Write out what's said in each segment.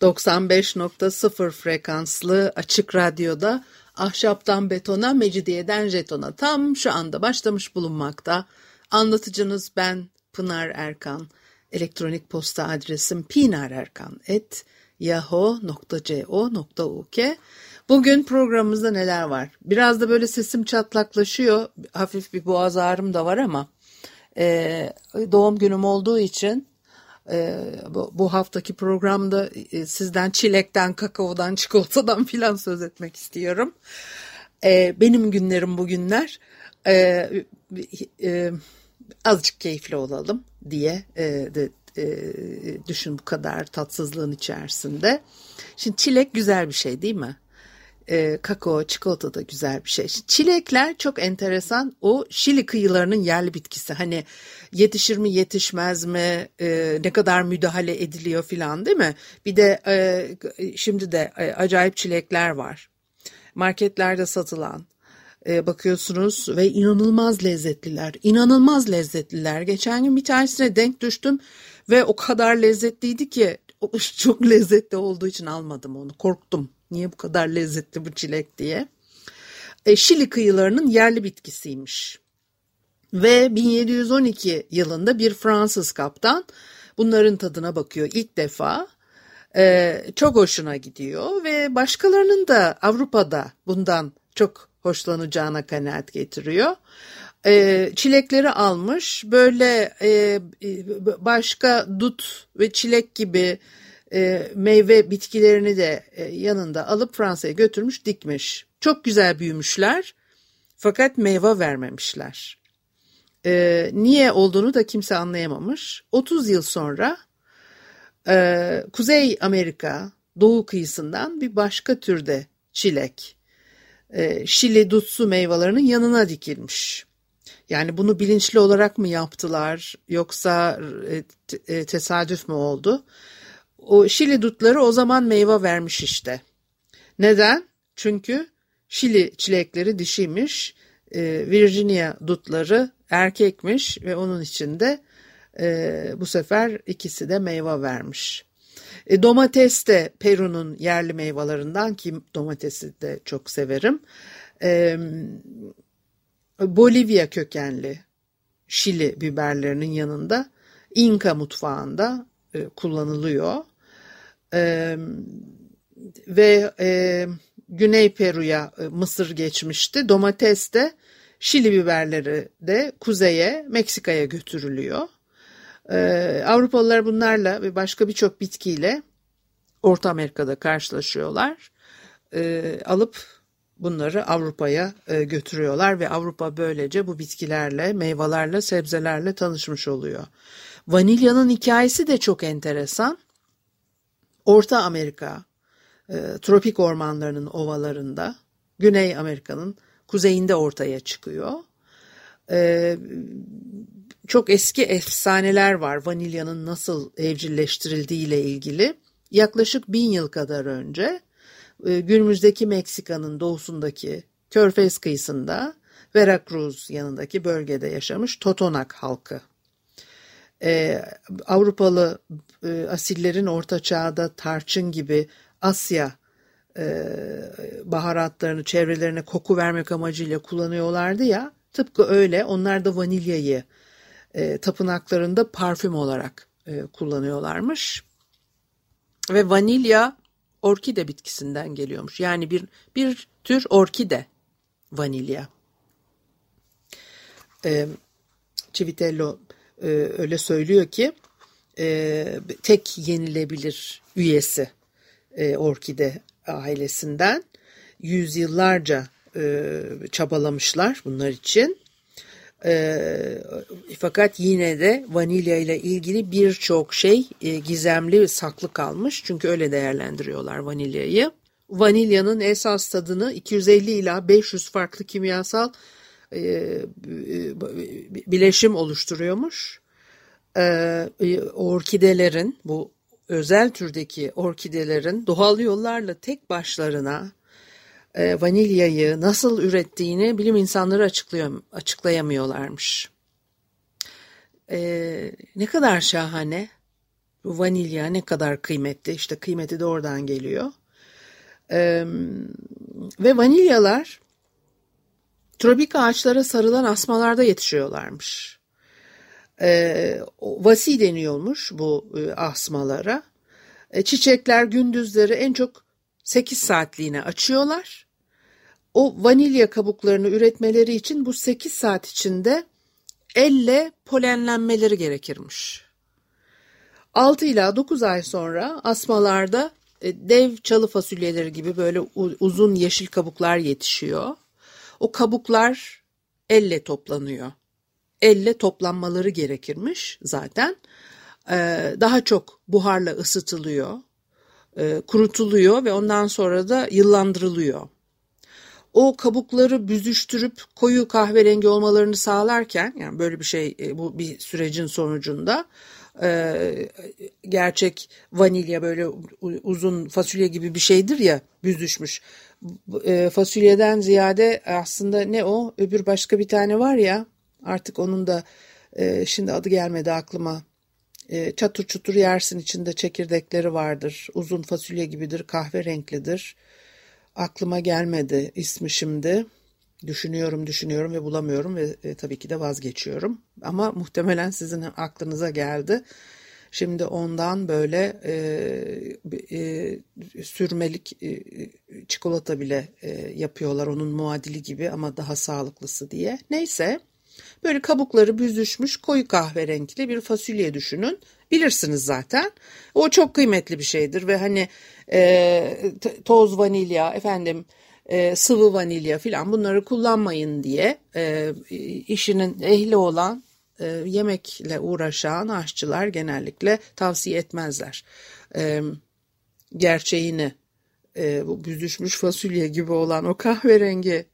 95.0 frekanslı açık radyoda ahşaptan betona, mecidiyeden jetona tam şu anda başlamış bulunmakta. Anlatıcınız ben Pınar Erkan. Elektronik posta adresim pinarerkan.yahoo.co.uk Bugün programımızda neler var? Biraz da böyle sesim çatlaklaşıyor. Hafif bir boğaz ağrım da var ama e, doğum günüm olduğu için bu, bu haftaki programda e, sizden çilekten, kakaodan, çikolatadan filan söz etmek istiyorum. E, benim günlerim bugünler. E, e, azıcık keyifli olalım diye e, de, düşün bu kadar tatsızlığın içerisinde. Şimdi çilek güzel bir şey değil mi? E, kakao, çikolata da güzel bir şey. Çilekler çok enteresan. O Şili kıyılarının yerli bitkisi. Hani yetişir mi yetişmez mi e, ne kadar müdahale ediliyor filan değil mi? Bir de e, şimdi de e, acayip çilekler var. Marketlerde satılan e, bakıyorsunuz ve inanılmaz lezzetliler. İnanılmaz lezzetliler. Geçen gün bir tanesine denk düştüm ve o kadar lezzetliydi ki çok lezzetli olduğu için almadım onu. Korktum Niye bu kadar lezzetli bu çilek diye. E, Şili kıyılarının yerli bitkisiymiş. Ve 1712 yılında bir Fransız kaptan bunların tadına bakıyor ilk defa. E, çok hoşuna gidiyor ve başkalarının da Avrupa'da bundan çok hoşlanacağına kanaat getiriyor. E, çilekleri almış böyle e, başka dut ve çilek gibi e, meyve bitkilerini de e, yanında alıp Fransa'ya götürmüş dikmiş. Çok güzel büyümüşler fakat meyve vermemişler. E, niye olduğunu da kimse anlayamamış. 30 yıl sonra e, Kuzey Amerika doğu kıyısından bir başka türde çilek, e, Şili dutsu meyvelerinin yanına dikilmiş. Yani bunu bilinçli olarak mı yaptılar yoksa e, e tesadüf mü oldu? O Şili dutları o zaman meyve vermiş işte. Neden? Çünkü Şili çilekleri dişiymiş, e, Virginia dutları erkekmiş ve onun içinde e, bu sefer ikisi de meyve vermiş. E, domates de Peru'nun yerli meyvelerinden ki domatesi de çok severim. E, Bolivya kökenli Şili biberlerinin yanında İnka mutfağında e, kullanılıyor e, ve e, Güney Peru'ya e, Mısır geçmişti. Domates de Şili biberleri de kuzeye Meksika'ya götürülüyor. Ee, Avrupalılar bunlarla ve başka birçok bitkiyle Orta Amerika'da karşılaşıyorlar. Ee, alıp bunları Avrupa'ya e, götürüyorlar ve Avrupa böylece bu bitkilerle, meyvelerle, sebzelerle tanışmış oluyor. Vanilyanın hikayesi de çok enteresan. Orta Amerika, e, tropik ormanlarının ovalarında, Güney Amerika'nın kuzeyinde ortaya çıkıyor. E, çok eski efsaneler var vanilyanın nasıl evcilleştirildiği ile ilgili. Yaklaşık bin yıl kadar önce e, günümüzdeki Meksika'nın doğusundaki Körfez kıyısında Veracruz yanındaki bölgede yaşamış Totonak halkı e, Avrupalı e, asillerin orta çağda tarçın gibi Asya e, baharatlarını çevrelerine koku vermek amacıyla kullanıyorlardı ya tıpkı öyle. Onlar da vanilyayı e, tapınaklarında parfüm olarak e, kullanıyorlarmış. Ve vanilya orkide bitkisinden geliyormuş. Yani bir bir tür orkide vanilya. E, Civitello e, öyle söylüyor ki e, tek yenilebilir üyesi e, orkide ailesinden yüzyıllarca e, çabalamışlar bunlar için. E, fakat yine de vanilya ile ilgili birçok şey e, gizemli ve saklı kalmış. Çünkü öyle değerlendiriyorlar vanilyayı. Vanilyanın esas tadını 250 ila 500 farklı kimyasal bileşim oluşturuyormuş. E, orkidelerin bu özel türdeki orkidelerin doğal yollarla tek başlarına e, vanilyayı nasıl ürettiğini bilim insanları açıklıyor, açıklayamıyorlarmış. E, ne kadar şahane. Bu vanilya ne kadar kıymetli. İşte kıymeti de oradan geliyor. E, ve vanilyalar tropik ağaçlara sarılan asmalarda yetişiyorlarmış. E, vasi deniyormuş bu e, asmalara. E, çiçekler gündüzleri en çok 8 saatliğine açıyorlar. O vanilya kabuklarını üretmeleri için bu 8 saat içinde elle polenlenmeleri gerekirmiş. 6 ila 9 ay sonra asmalarda e, dev çalı fasulyeleri gibi böyle uzun yeşil kabuklar yetişiyor. O kabuklar elle toplanıyor. Elle toplanmaları gerekirmiş zaten. Ee, daha çok buharla ısıtılıyor, e, kurutuluyor ve ondan sonra da yıllandırılıyor. O kabukları büzüştürüp koyu kahverengi olmalarını sağlarken yani böyle bir şey e, bu bir sürecin sonucunda e, gerçek vanilya böyle uzun fasulye gibi bir şeydir ya büzüşmüş. Fasulyeden ziyade aslında ne o öbür başka bir tane var ya artık onun da şimdi adı gelmedi aklıma e, çatır çutur yersin içinde çekirdekleri vardır. Uzun fasulye gibidir, kahverenklidir. Aklıma gelmedi ismi şimdi. Düşünüyorum, düşünüyorum ve bulamıyorum ve e, tabii ki de vazgeçiyorum. Ama muhtemelen sizin aklınıza geldi. Şimdi ondan böyle e, e, sürmelik e, çikolata bile e, yapıyorlar onun muadili gibi ama daha sağlıklısı diye. Neyse Böyle kabukları büzüşmüş koyu kahverengi bir fasulye düşünün. Bilirsiniz zaten. O çok kıymetli bir şeydir ve hani e, toz vanilya efendim e, sıvı vanilya filan bunları kullanmayın diye e, işinin ehli olan e, yemekle uğraşan aşçılar genellikle tavsiye etmezler. Gerçeğini bu büzüşmüş fasulye gibi olan o kahverengi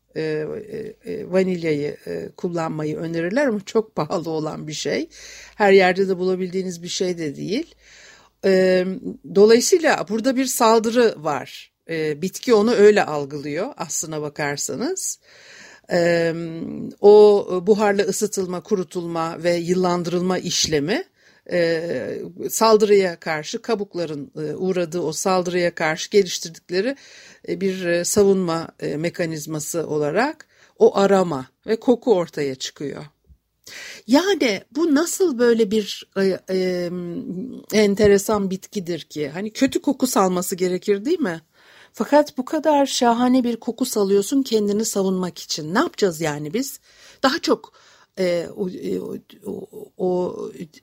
vanilyayı kullanmayı önerirler ama çok pahalı olan bir şey. Her yerde de bulabildiğiniz bir şey de değil. Dolayısıyla burada bir saldırı var. Bitki onu öyle algılıyor aslına bakarsanız. O buharla ısıtılma, kurutulma ve yıllandırılma işlemi e, saldırıya karşı kabukların e, uğradığı o saldırıya karşı geliştirdikleri e, bir e, savunma e, mekanizması olarak o arama ve koku ortaya çıkıyor. Yani bu nasıl böyle bir e, e, enteresan bitkidir ki? Hani kötü koku salması gerekir değil mi? Fakat bu kadar şahane bir koku salıyorsun kendini savunmak için. Ne yapacağız yani biz? Daha çok e, o, e, o, o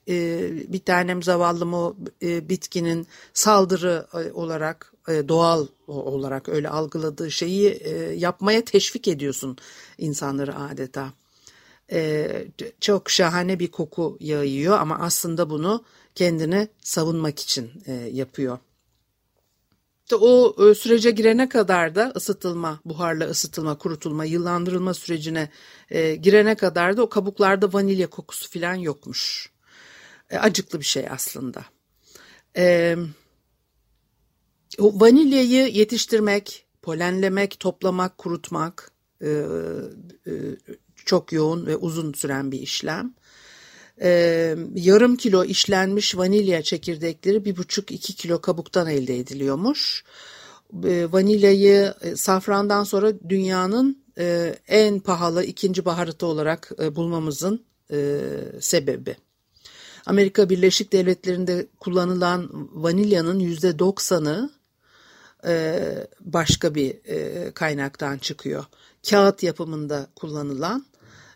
e, bir tanem zavallım o e, bitkinin saldırı e, olarak e, doğal olarak öyle algıladığı şeyi e, yapmaya teşvik ediyorsun insanları adeta. E, çok şahane bir koku yayıyor ama aslında bunu kendini savunmak için e, yapıyor. İşte o e, sürece girene kadar da ısıtılma, buharla ısıtılma, kurutulma, yıllandırılma sürecine e, girene kadar da o kabuklarda vanilya kokusu falan yokmuş. E, acıklı bir şey aslında. O vanilyayı yetiştirmek, polenlemek, toplamak, kurutmak çok yoğun ve uzun süren bir işlem e, yarım kilo işlenmiş vanilya çekirdekleri bir buçuk iki kilo kabuktan elde ediliyormuş. E, vanilyayı e, safrandan sonra dünyanın e, en pahalı ikinci baharatı olarak e, bulmamızın e, sebebi. Amerika Birleşik Devletleri'nde kullanılan vanilyanın yüzde doksanı e, başka bir e, kaynaktan çıkıyor. Kağıt yapımında kullanılan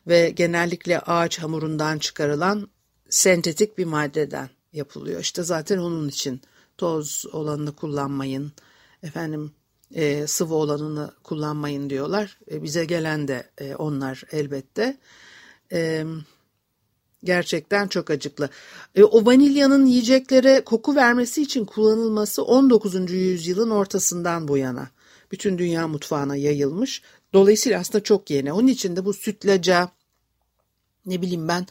ve genellikle ağaç hamurundan çıkarılan sentetik bir maddeden yapılıyor. İşte zaten onun için toz olanını kullanmayın, efendim e, sıvı olanını kullanmayın diyorlar. E, bize gelen de e, onlar elbette. E, gerçekten çok acıklı. E, o vanilyanın yiyeceklere koku vermesi için kullanılması 19. yüzyılın ortasından bu yana. Bütün dünya mutfağına yayılmış. Dolayısıyla aslında çok yeni. Onun için de bu sütlaca, ne bileyim ben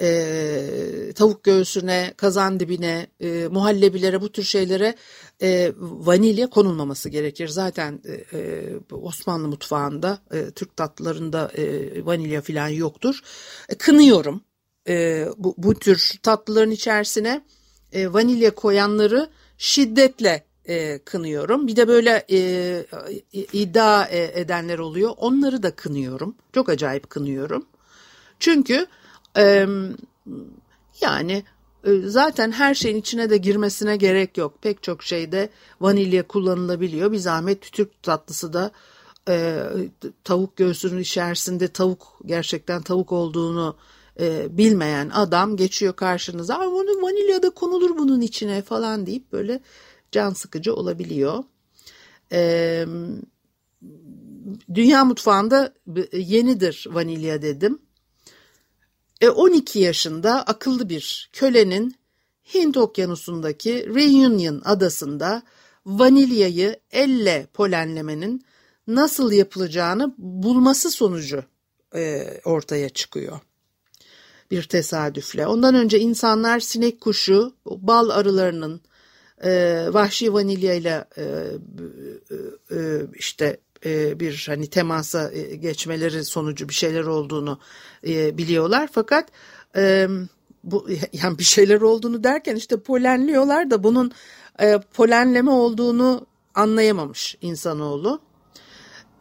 e, tavuk göğsüne, kazan dibine, e, muhallebilere bu tür şeylere e, vanilya konulmaması gerekir. Zaten e, e, Osmanlı mutfağında, e, Türk tatlılarında e, vanilya falan yoktur. E, kınıyorum e, bu, bu tür tatlıların içerisine e, vanilya koyanları şiddetle e, kınıyorum. Bir de böyle e, iddia e, edenler oluyor. Onları da kınıyorum. Çok acayip kınıyorum. Çünkü e, yani zaten her şeyin içine de girmesine gerek yok. Pek çok şeyde vanilya kullanılabiliyor. Bir zahmet Türk tatlısı da e, tavuk göğsünün içerisinde tavuk gerçekten tavuk olduğunu e, bilmeyen adam geçiyor karşınıza. Onu vanilya da konulur bunun içine falan deyip böyle can sıkıcı olabiliyor. E, dünya mutfağında yenidir vanilya dedim. E, 12 yaşında akıllı bir kölenin Hint okyanusundaki Reunion adasında vanilyayı elle polenlemenin nasıl yapılacağını bulması sonucu e, ortaya çıkıyor. Bir tesadüfle. Ondan önce insanlar sinek kuşu, bal arılarının e, vahşi vanilyayla e, e, e, işte e, bir hani temasa e, geçmeleri sonucu bir şeyler olduğunu e, biliyorlar. Fakat bu yani bir şeyler olduğunu derken işte polenliyorlar da bunun polenleme olduğunu anlayamamış insanoğlu.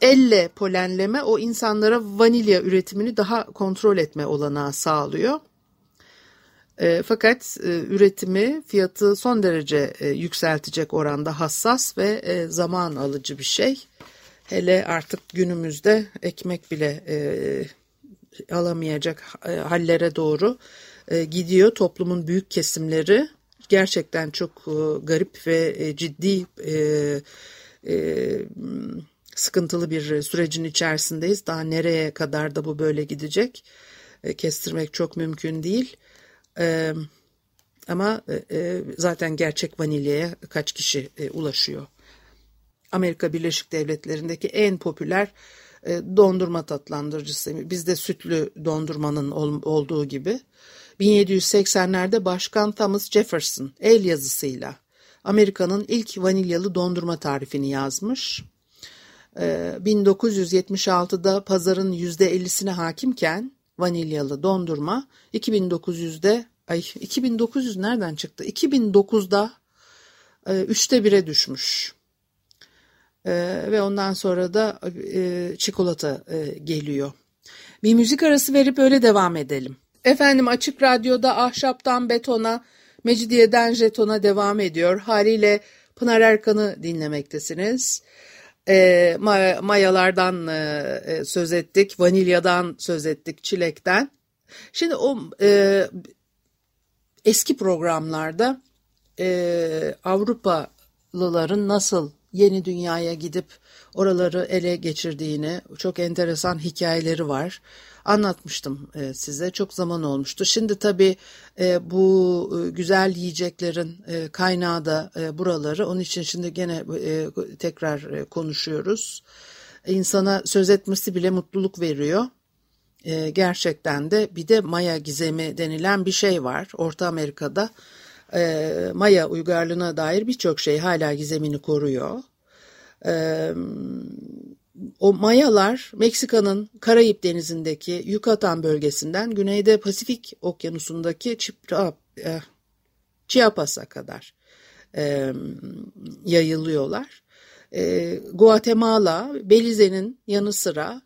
Elle polenleme o insanlara vanilya üretimini daha kontrol etme olanağı sağlıyor. E, fakat e, üretimi fiyatı son derece e, yükseltecek oranda hassas ve e, zaman alıcı bir şey. Hele artık günümüzde ekmek bile e, alamayacak e, hallere doğru e, gidiyor toplumun büyük kesimleri. Gerçekten çok e, garip ve e, ciddi e, e, sıkıntılı bir sürecin içerisindeyiz. Daha nereye kadar da bu böyle gidecek e, kestirmek çok mümkün değil. E, ama e, e zaten gerçek vanilyaya kaç kişi e, ulaşıyor? Amerika Birleşik Devletleri'ndeki en popüler e, dondurma tatlandırıcısı. Bizde sütlü dondurmanın ol, olduğu gibi. 1780'lerde Başkan Thomas Jefferson el yazısıyla Amerika'nın ilk vanilyalı dondurma tarifini yazmış. 1976'da e, pazarın %50'sine hakimken vanilyalı dondurma 2900'de ay 2900 nereden çıktı? 2009'da e, üçte 1'e düşmüş. E, ve ondan sonra da e, çikolata e, geliyor. Bir müzik arası verip öyle devam edelim. Efendim Açık Radyo'da ahşaptan betona, mecidiyeden jetona devam ediyor. Haliyle Pınar Erkan'ı dinlemektesiniz. E, mayalardan e, söz ettik, vanilyadan söz ettik, çilekten. Şimdi o e, eski programlarda e, Avrupalıların nasıl yeni dünyaya gidip oraları ele geçirdiğini çok enteresan hikayeleri var. Anlatmıştım e, size çok zaman olmuştu. Şimdi tabii e, bu e, güzel yiyeceklerin kaynağı da buraları. Onun için şimdi gene tekrar konuşuyoruz. İnsana söz etmesi bile mutluluk veriyor. Gerçekten de bir de Maya gizemi denilen bir şey var Orta Amerika'da e, Maya uygarlığına dair birçok şey hala gizemini koruyor. E, o Mayalar Meksika'nın Karayip Denizi'ndeki Yucatan bölgesinden güneyde Pasifik Okyanusu'ndaki e, Chiapas'a kadar e, yayılıyorlar. E, Guatemala, Belize'nin yanı sıra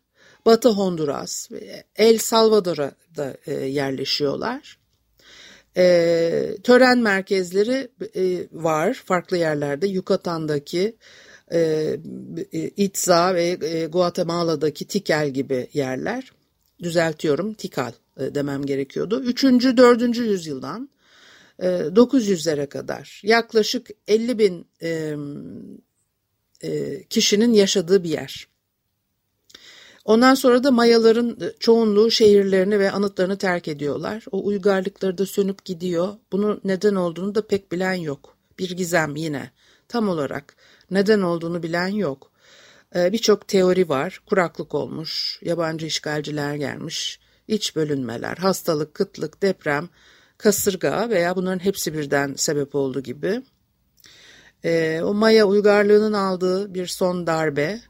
Batı Honduras, El Salvador'a da e, yerleşiyorlar. E, tören merkezleri e, var farklı yerlerde. Yukatan'daki e, Itza ve e, Guatemala'daki Tikal gibi yerler. Düzeltiyorum Tikal e, demem gerekiyordu. 3. 4. yüzyıldan e, 900'lere kadar yaklaşık 50 bin e, e, kişinin yaşadığı bir yer. Ondan sonra da Mayaların e, çoğunluğu şehirlerini ve anıtlarını terk ediyorlar. O uygarlıkları da sönüp gidiyor. Bunun neden olduğunu da pek bilen yok. Bir gizem yine. Tam olarak neden olduğunu bilen yok. Ee, Birçok teori var. Kuraklık olmuş, yabancı işgalciler gelmiş, iç bölünmeler, hastalık, kıtlık, deprem, kasırga veya bunların hepsi birden sebep oldu gibi. Ee, o Maya uygarlığının aldığı bir son darbe,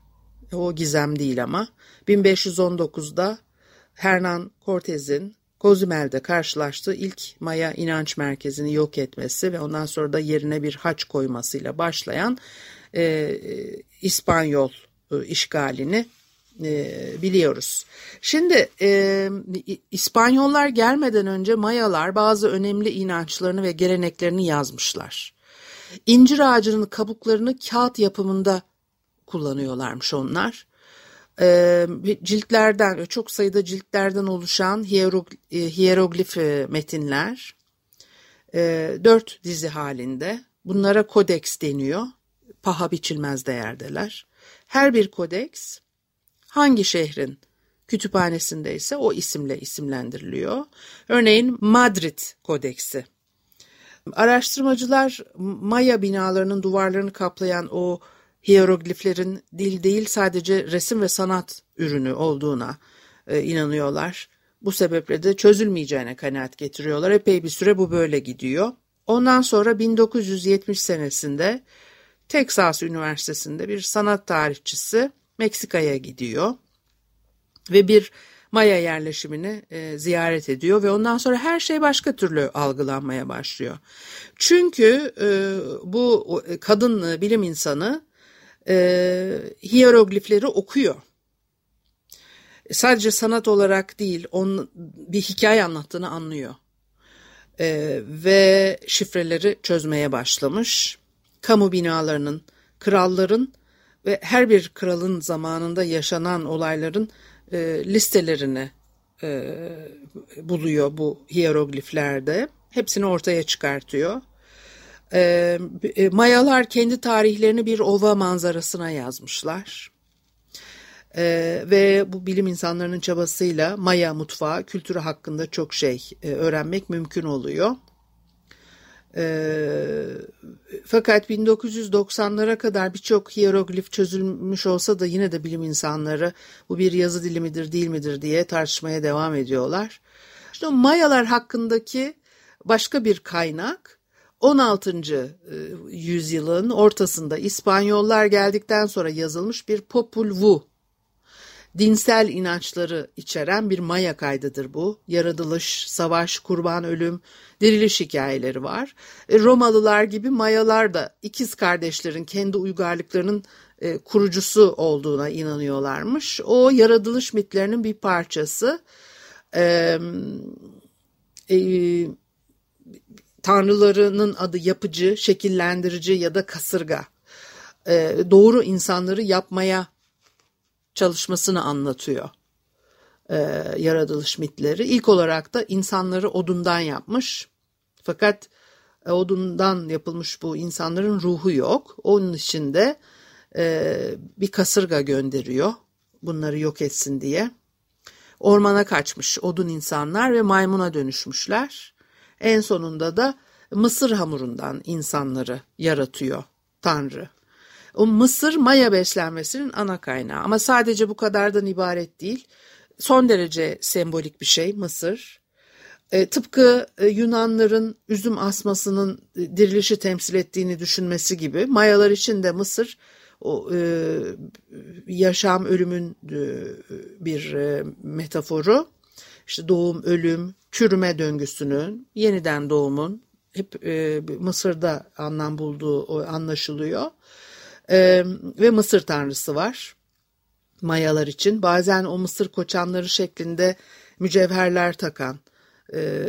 o gizem değil ama 1519'da Hernan Cortez'in Cozumel'de karşılaştığı ilk Maya inanç merkezini yok etmesi ve ondan sonra da yerine bir haç koymasıyla başlayan e, İspanyol e, işgalini e, biliyoruz. Şimdi e, İspanyollar gelmeden önce Mayalar bazı önemli inançlarını ve geleneklerini yazmışlar. İncir ağacının kabuklarını kağıt yapımında kullanıyorlarmış onlar. E, ciltlerden, çok sayıda ciltlerden oluşan hieroglif metinler e, dört dizi halinde. Bunlara kodeks deniyor. Paha biçilmez değerdeler. Her bir kodeks hangi şehrin kütüphanesindeyse o isimle isimlendiriliyor. Örneğin Madrid Kodeksi. Araştırmacılar Maya binalarının duvarlarını kaplayan o hierogliflerin dil değil sadece resim ve sanat ürünü olduğuna e, inanıyorlar. Bu sebeple de çözülmeyeceğine kanaat getiriyorlar. Epey bir süre bu böyle gidiyor. Ondan sonra 1970 senesinde Texas Üniversitesi'nde bir sanat tarihçisi Meksika'ya gidiyor ve bir Maya yerleşimini e, ziyaret ediyor ve ondan sonra her şey başka türlü algılanmaya başlıyor. Çünkü e, bu kadın bilim insanı e, hieroglifleri okuyor. Sadece sanat olarak değil, onun bir hikaye anlattığını anlıyor. E, ve şifreleri çözmeye başlamış. Kamu binalarının, kralların ve her bir kralın zamanında yaşanan olayların e, listelerini e, buluyor bu hierogliflerde. Hepsini ortaya çıkartıyor. E, e, Mayalar kendi tarihlerini bir ova manzarasına yazmışlar. E, ve bu bilim insanlarının çabasıyla Maya mutfağı kültürü hakkında çok şey e, öğrenmek mümkün oluyor. E, fakat 1990'lara kadar birçok hieroglif çözülmüş olsa da yine de bilim insanları bu bir yazı dili midir değil midir diye tartışmaya devam ediyorlar. İşte Mayalar hakkındaki başka bir kaynak 16. E, yüzyılın ortasında İspanyollar geldikten sonra yazılmış bir Popul Vuh dinsel inançları içeren bir Maya kaydıdır bu. Yaratılış, savaş, kurban, ölüm, diriliş hikayeleri var. E, Romalılar gibi Mayalar da ikiz kardeşlerin kendi uygarlıklarının e, kurucusu olduğuna inanıyorlarmış. O yaratılış mitlerinin bir parçası. E, e, tanrılarının adı yapıcı, şekillendirici ya da kasırga. E, doğru insanları yapmaya çalışmasını anlatıyor e, yaratılış mitleri. İlk olarak da insanları odundan yapmış. Fakat e, odundan yapılmış bu insanların ruhu yok. Onun için de e, bir kasırga gönderiyor bunları yok etsin diye. Ormana kaçmış odun insanlar ve maymuna dönüşmüşler. En sonunda da mısır hamurundan insanları yaratıyor Tanrı. O mısır maya beslenmesinin ana kaynağı ama sadece bu kadardan ibaret değil. Son derece sembolik bir şey mısır. E, tıpkı e, Yunanların üzüm asmasının e, dirilişi temsil ettiğini düşünmesi gibi Mayalar için de Mısır o e, yaşam ölümün e, bir e, metaforu. İşte doğum, ölüm, çürüme döngüsünün, yeniden doğumun hep e, Mısır'da anlam bulduğu anlaşılıyor. E, ve Mısır tanrısı var Mayalar için. Bazen o Mısır koçanları şeklinde mücevherler takan e,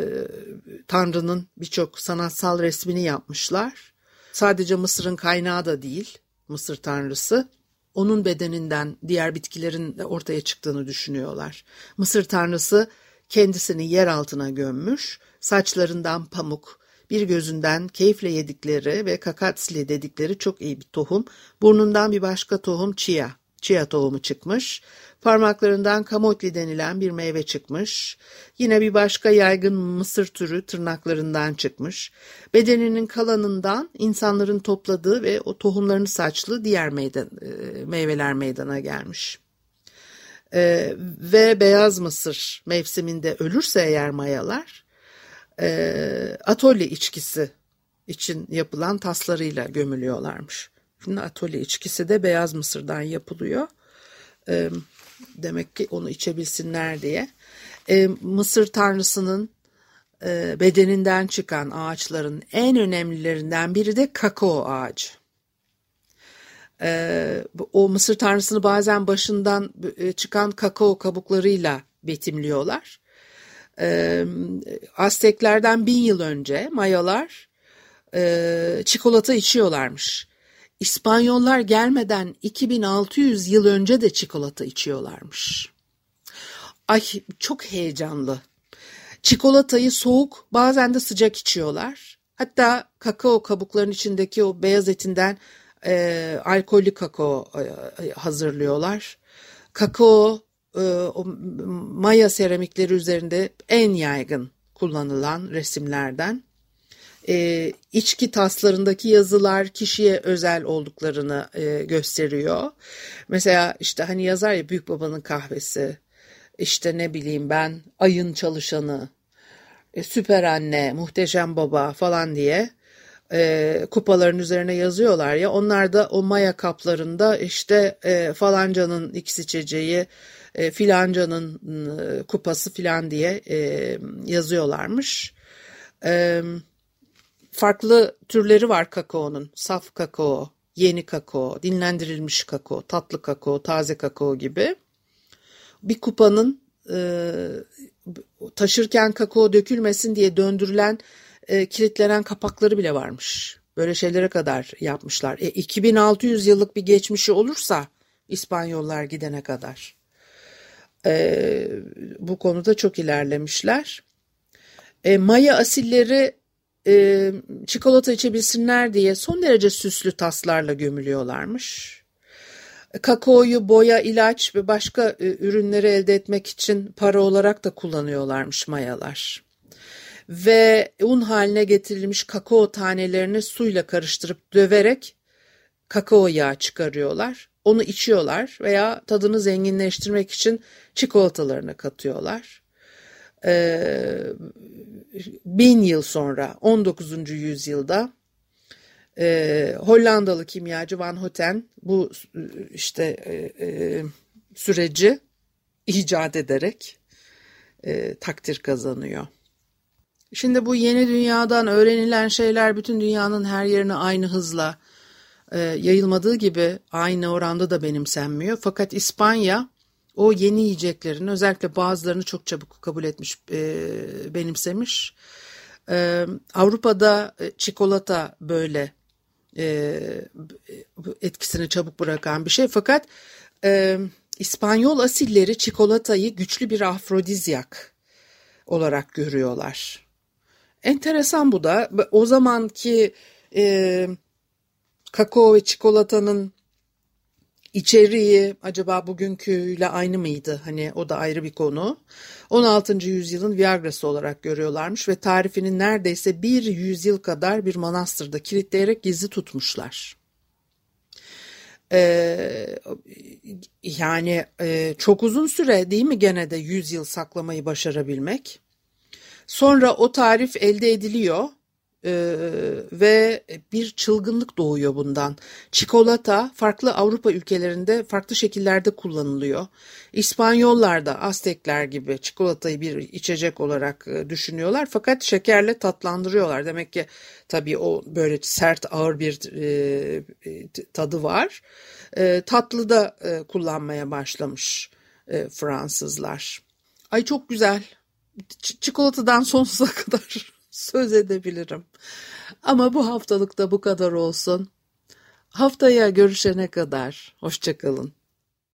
Tanrı'nın birçok sanatsal resmini yapmışlar. Sadece Mısır'ın kaynağı da değil Mısır Tanrısı. Onun bedeninden diğer bitkilerin de ortaya çıktığını düşünüyorlar. Mısır Tanrısı kendisini yer altına gömmüş, saçlarından pamuk, bir gözünden keyifle yedikleri ve kakatsli dedikleri çok iyi bir tohum, burnundan bir başka tohum çiya Chia tohumu çıkmış. Parmaklarından kamotli denilen bir meyve çıkmış. Yine bir başka yaygın mısır türü tırnaklarından çıkmış. Bedeninin kalanından insanların topladığı ve o tohumlarını saçlı diğer meydan, e, meyveler meydana gelmiş. Ee, ve beyaz mısır mevsiminde ölürse eğer mayalar e, atölye içkisi için yapılan taslarıyla gömülüyorlarmış. Şimdi atölye içkisi de beyaz mısırdan yapılıyor. E, demek ki onu içebilsinler diye. E, Mısır tanrısının e, bedeninden çıkan ağaçların en önemlilerinden biri de kakao ağacı. E, o Mısır tanrısını bazen başından e, çıkan kakao kabuklarıyla betimliyorlar. E, Azteklerden bin yıl önce Mayalar e, çikolata içiyorlarmış. İspanyollar gelmeden 2600 yıl önce de çikolata içiyorlarmış. Ay çok heyecanlı. Çikolatayı soğuk bazen de sıcak içiyorlar. Hatta kakao kabuklarının içindeki o beyaz etinden e, alkollü kakao e, hazırlıyorlar. Kakao e, o maya seramikleri üzerinde en yaygın kullanılan resimlerden. E, içki taslarındaki yazılar kişiye özel olduklarını e, gösteriyor. Mesela işte hani yazar ya büyük babanın kahvesi, işte ne bileyim ben ayın çalışanı, e, süper anne, muhteşem baba falan diye e, kupaların üzerine yazıyorlar ya onlar da o maya kaplarında işte e, falancanın x içeceği e, filancanın e, kupası filan diye e, yazıyorlarmış. E, farklı türleri var kakaonun saf kakao, yeni kakao, dinlendirilmiş kakao, tatlı kakao, taze kakao gibi. Bir kupanın e, taşırken kakao dökülmesin diye döndürülen e, kilitlenen kapakları bile varmış. Böyle şeylere kadar yapmışlar. E, 2600 yıllık bir geçmişi olursa İspanyollar gidene kadar. E, bu konuda çok ilerlemişler. E, Maya asilleri e, çikolata içebilsinler diye son derece süslü taslarla gömülüyorlarmış. Kakaoyu boya, ilaç ve başka e, ürünleri elde etmek için para olarak da kullanıyorlarmış mayalar ve un haline getirilmiş kakao tanelerini suyla karıştırıp döverek kakao yağı çıkarıyorlar. Onu içiyorlar veya tadını zenginleştirmek için çikolatalarına katıyorlar. Ee, bin yıl sonra 19. yüzyılda e, Hollandalı kimyacı Van Houten bu işte e, e, süreci icat ederek e, takdir kazanıyor. Şimdi bu yeni dünyadan öğrenilen şeyler bütün dünyanın her yerine aynı hızla e, yayılmadığı gibi aynı oranda da benimsenmiyor. Fakat İspanya o yeni yiyeceklerin özellikle bazılarını çok çabuk kabul etmiş, e, benimsemiş. E, Avrupa'da e, çikolata böyle e, etkisini çabuk bırakan bir şey. Fakat e, İspanyol asilleri çikolatayı güçlü bir afrodizyak olarak görüyorlar. Enteresan bu da. O zamanki e, kakao ve çikolatanın içeriği acaba bugünküyle aynı mıydı? Hani o da ayrı bir konu. 16. yüzyılın Viagra'sı olarak görüyorlarmış ve tarifinin neredeyse bir yüzyıl kadar bir manastırda kilitleyerek gizli tutmuşlar. Ee, yani e, çok uzun süre değil mi gene de 100 yıl saklamayı başarabilmek? Sonra o tarif elde ediliyor e, ve bir çılgınlık doğuyor bundan. Çikolata farklı Avrupa ülkelerinde farklı şekillerde kullanılıyor. İspanyollar da Aztekler gibi çikolatayı bir içecek olarak e, düşünüyorlar fakat şekerle tatlandırıyorlar. Demek ki tabii o böyle sert ağır bir e, tadı var. E, tatlı da e, kullanmaya başlamış e, Fransızlar. Ay çok güzel çikolatadan sonsuza kadar söz edebilirim. Ama bu haftalık da bu kadar olsun. Haftaya görüşene kadar hoşçakalın.